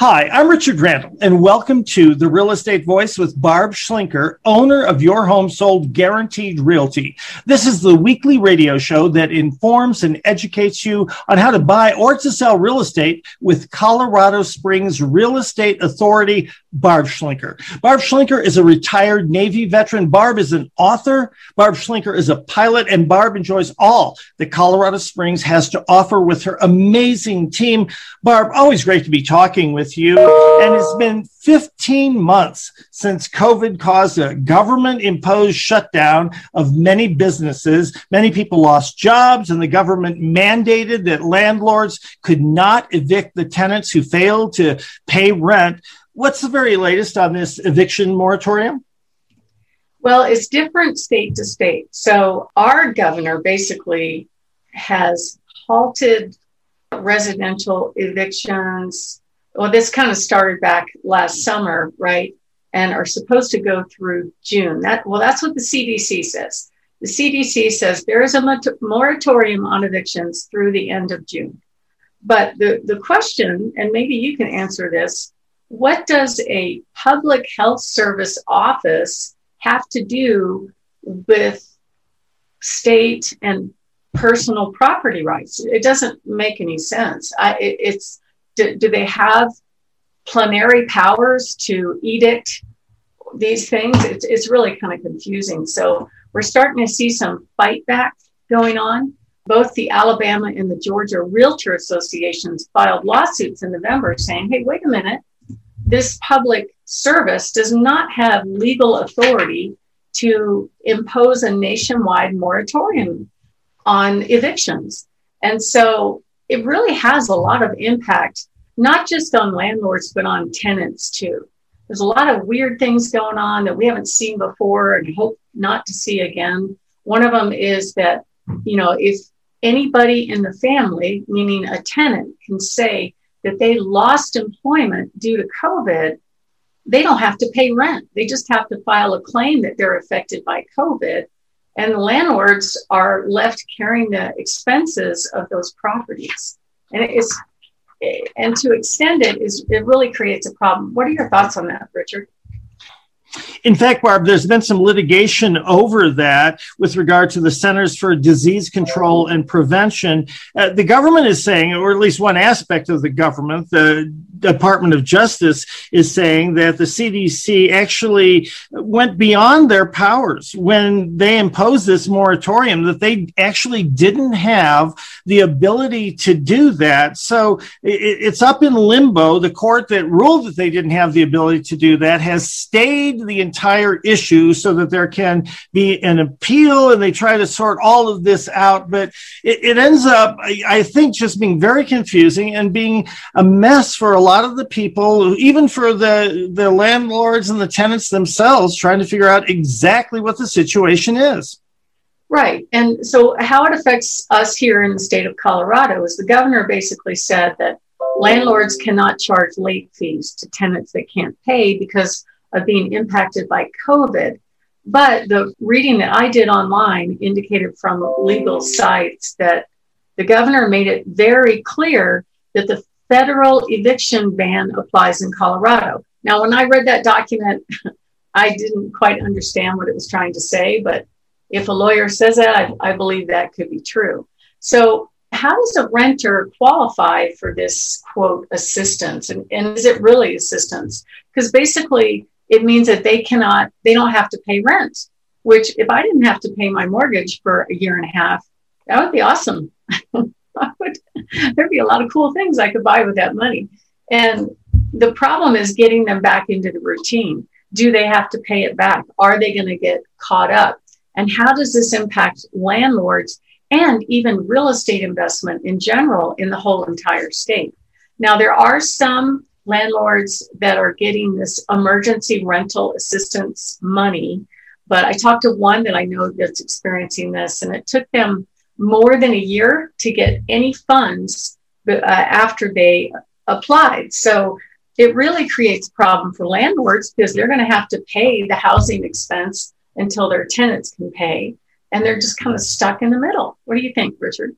Hi, I'm Richard Randall, and welcome to The Real Estate Voice with Barb Schlinker, owner of Your Home Sold Guaranteed Realty. This is the weekly radio show that informs and educates you on how to buy or to sell real estate with Colorado Springs Real Estate Authority, Barb Schlinker. Barb Schlinker is a retired Navy veteran. Barb is an author. Barb Schlinker is a pilot, and Barb enjoys all that Colorado Springs has to offer with her amazing team. Barb, always great to be talking with you. And it's been 15 months since COVID caused a government imposed shutdown of many businesses. Many people lost jobs, and the government mandated that landlords could not evict the tenants who failed to pay rent. What's the very latest on this eviction moratorium? Well, it's different state to state. So, our governor basically has halted residential evictions. Well, this kind of started back last summer, right? And are supposed to go through June. That well, that's what the CDC says. The CDC says there is a moratorium on evictions through the end of June. But the, the question, and maybe you can answer this, what does a public health service office have to do with state and personal property rights? It doesn't make any sense. I, it, it's do, do they have plenary powers to edict these things? It's, it's really kind of confusing. So we're starting to see some fight back going on. Both the Alabama and the Georgia Realtor Associations filed lawsuits in November saying, hey, wait a minute, this public service does not have legal authority to impose a nationwide moratorium on evictions. And so it really has a lot of impact, not just on landlords, but on tenants too. There's a lot of weird things going on that we haven't seen before and hope not to see again. One of them is that, you know, if anybody in the family, meaning a tenant, can say, that they lost employment due to COVID, they don't have to pay rent. They just have to file a claim that they're affected by COVID. And the landlords are left carrying the expenses of those properties. And it's and to extend it is it really creates a problem. What are your thoughts on that, Richard? In fact, Barb, there's been some litigation over that with regard to the Centers for Disease Control and Prevention. Uh, the government is saying, or at least one aspect of the government, the Department of Justice is saying that the CDC actually went beyond their powers when they imposed this moratorium, that they actually didn't have the ability to do that. So it's up in limbo. The court that ruled that they didn't have the ability to do that has stayed the entire issue so that there can be an appeal and they try to sort all of this out. But it, it ends up, I think, just being very confusing and being a mess for a lot of the people, even for the, the landlords and the tenants themselves, trying to figure out exactly what the situation is. Right. And so, how it affects us here in the state of Colorado is the governor basically said that landlords cannot charge late fees to tenants that can't pay because of being impacted by COVID. But the reading that I did online indicated from legal sites that the governor made it very clear that the federal eviction ban applies in Colorado. Now, when I read that document, I didn't quite understand what it was trying to say, but if a lawyer says that, I, I believe that could be true. So, how does a renter qualify for this quote assistance? And, and is it really assistance? Because basically, it means that they cannot, they don't have to pay rent, which if I didn't have to pay my mortgage for a year and a half, that would be awesome. I would, there'd be a lot of cool things I could buy with that money. And the problem is getting them back into the routine. Do they have to pay it back? Are they going to get caught up? And how does this impact landlords and even real estate investment in general in the whole entire state? Now, there are some landlords that are getting this emergency rental assistance money, but I talked to one that I know that's experiencing this, and it took them more than a year to get any funds uh, after they applied. So it really creates a problem for landlords because they're going to have to pay the housing expense until their tenants can pay. And they're just kind of stuck in the middle. What do you think, Richard?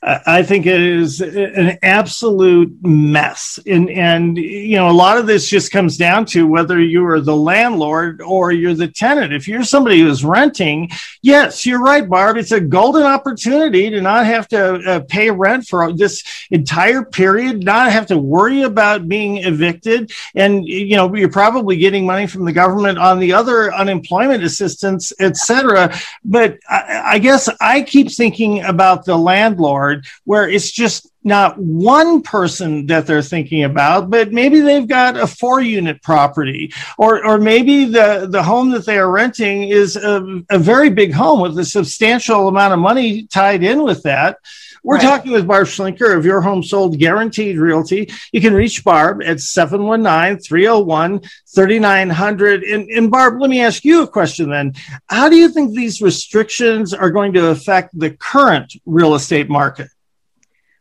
I think it is an absolute mess. And, and, you know, a lot of this just comes down to whether you are the landlord or you're the tenant. If you're somebody who's renting, yes, you're right, Barb. It's a golden opportunity to not have to uh, pay rent for this entire period, not have to worry about being evicted. And, you know, you're probably getting money from the government on the other unemployment assistance, et cetera. But I, I guess I keep thinking about the landlord where it's just not one person that they're thinking about, but maybe they've got a four unit property, or, or maybe the, the home that they are renting is a, a very big home with a substantial amount of money tied in with that. We're right. talking with Barb Schlinker of Your Home Sold Guaranteed Realty. You can reach Barb at 719 301 3900. And Barb, let me ask you a question then. How do you think these restrictions are going to affect the current real estate market?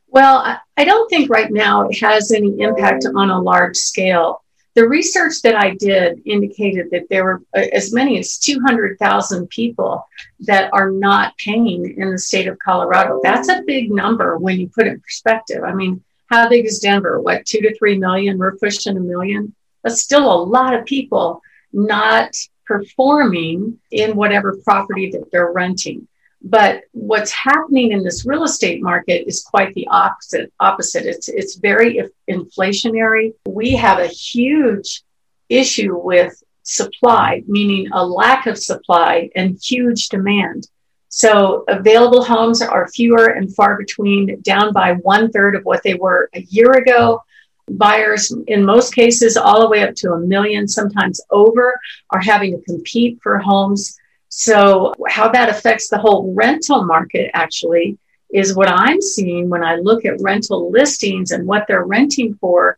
Well, I don't think right now it has any impact on a large scale. The research that I did indicated that there were uh, as many as 200,000 people that are not paying in the state of Colorado. That's a big number when you put it in perspective. I mean, how big is Denver? What, two to three million? We're pushing a million. That's still a lot of people not performing in whatever property that they're renting. But what's happening in this real estate market is quite the opposite. Opposite. It's it's very inflationary. We have a huge issue with supply, meaning a lack of supply and huge demand. So available homes are fewer and far between, down by one third of what they were a year ago. Buyers, in most cases, all the way up to a million, sometimes over, are having to compete for homes so, how that affects the whole rental market actually is what I'm seeing when I look at rental listings and what they're renting for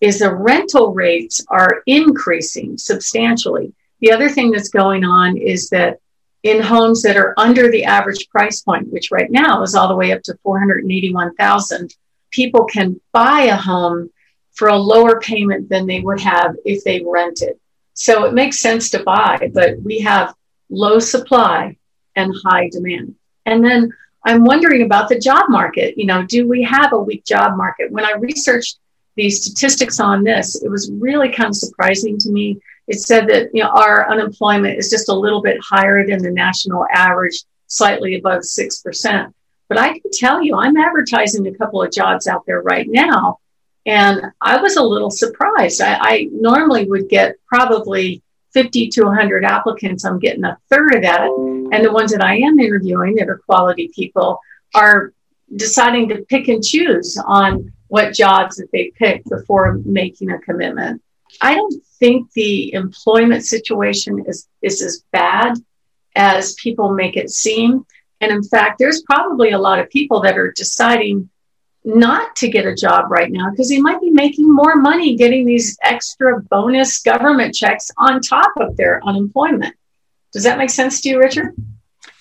is the rental rates are increasing substantially. The other thing that's going on is that in homes that are under the average price point, which right now is all the way up to 481,000, people can buy a home for a lower payment than they would have if they rented. So it makes sense to buy, but we have low supply and high demand. And then I'm wondering about the job market. You know, do we have a weak job market? When I researched the statistics on this, it was really kind of surprising to me. It said that you know our unemployment is just a little bit higher than the national average, slightly above six percent. But I can tell you, I'm advertising a couple of jobs out there right now, and I was a little surprised. I, I normally would get probably 50 to 100 applicants, I'm getting a third of that. And the ones that I am interviewing that are quality people are deciding to pick and choose on what jobs that they pick before making a commitment. I don't think the employment situation is, is as bad as people make it seem. And in fact, there's probably a lot of people that are deciding not to get a job right now because he might be making more money getting these extra bonus government checks on top of their unemployment. Does that make sense to you, Richard?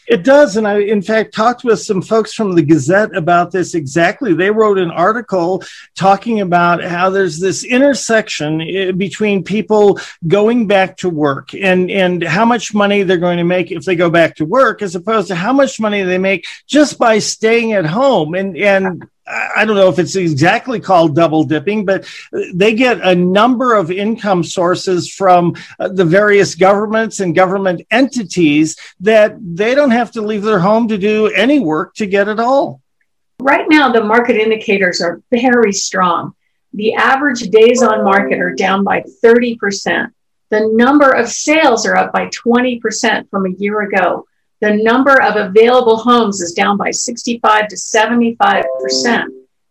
It does. And I, in fact, talked with some folks from the Gazette about this exactly. They wrote an article talking about how there's this intersection eh, between people going back to work and, and how much money they're going to make if they go back to work, as opposed to how much money they make just by staying at home. And, and I don't know if it's exactly called double dipping, but they get a number of income sources from uh, the various governments and government entities that they don't have to leave their home to do any work to get it all. Right now, the market indicators are very strong. The average days on market are down by 30%. The number of sales are up by 20% from a year ago the number of available homes is down by 65 to 75%.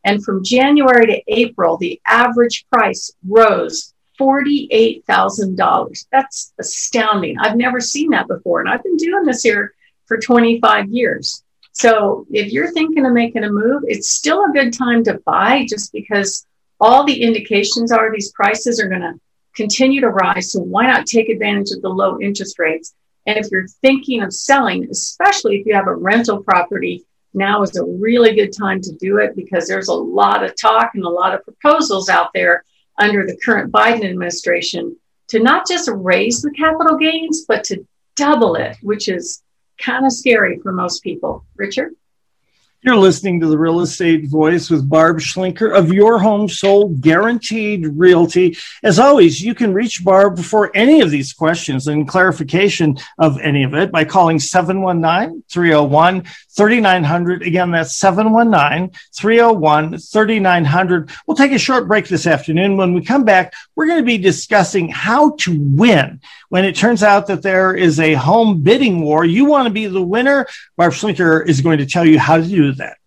And from January to April, the average price rose $48,000. That's astounding. I've never seen that before. And I've been doing this here for 25 years. So if you're thinking of making a move, it's still a good time to buy just because all the indications are these prices are going to continue to rise. So why not take advantage of the low interest rates? And if you're thinking of selling, especially if you have a rental property, now is a really good time to do it because there's a lot of talk and a lot of proposals out there under the current Biden administration to not just raise the capital gains, but to double it, which is kind of scary for most people. Richard? You're listening to the Real Estate Voice with Barb Schlinker of Your Home Sold Guaranteed Realty. As always, you can reach Barb for any of these questions and clarification of any of it by calling 719 301 3900. Again, that's 719 301 3900. We'll take a short break this afternoon. When we come back, we're going to be discussing how to win when it turns out that there is a home bidding war. You want to be the winner. Barb Schlinker is going to tell you how to that.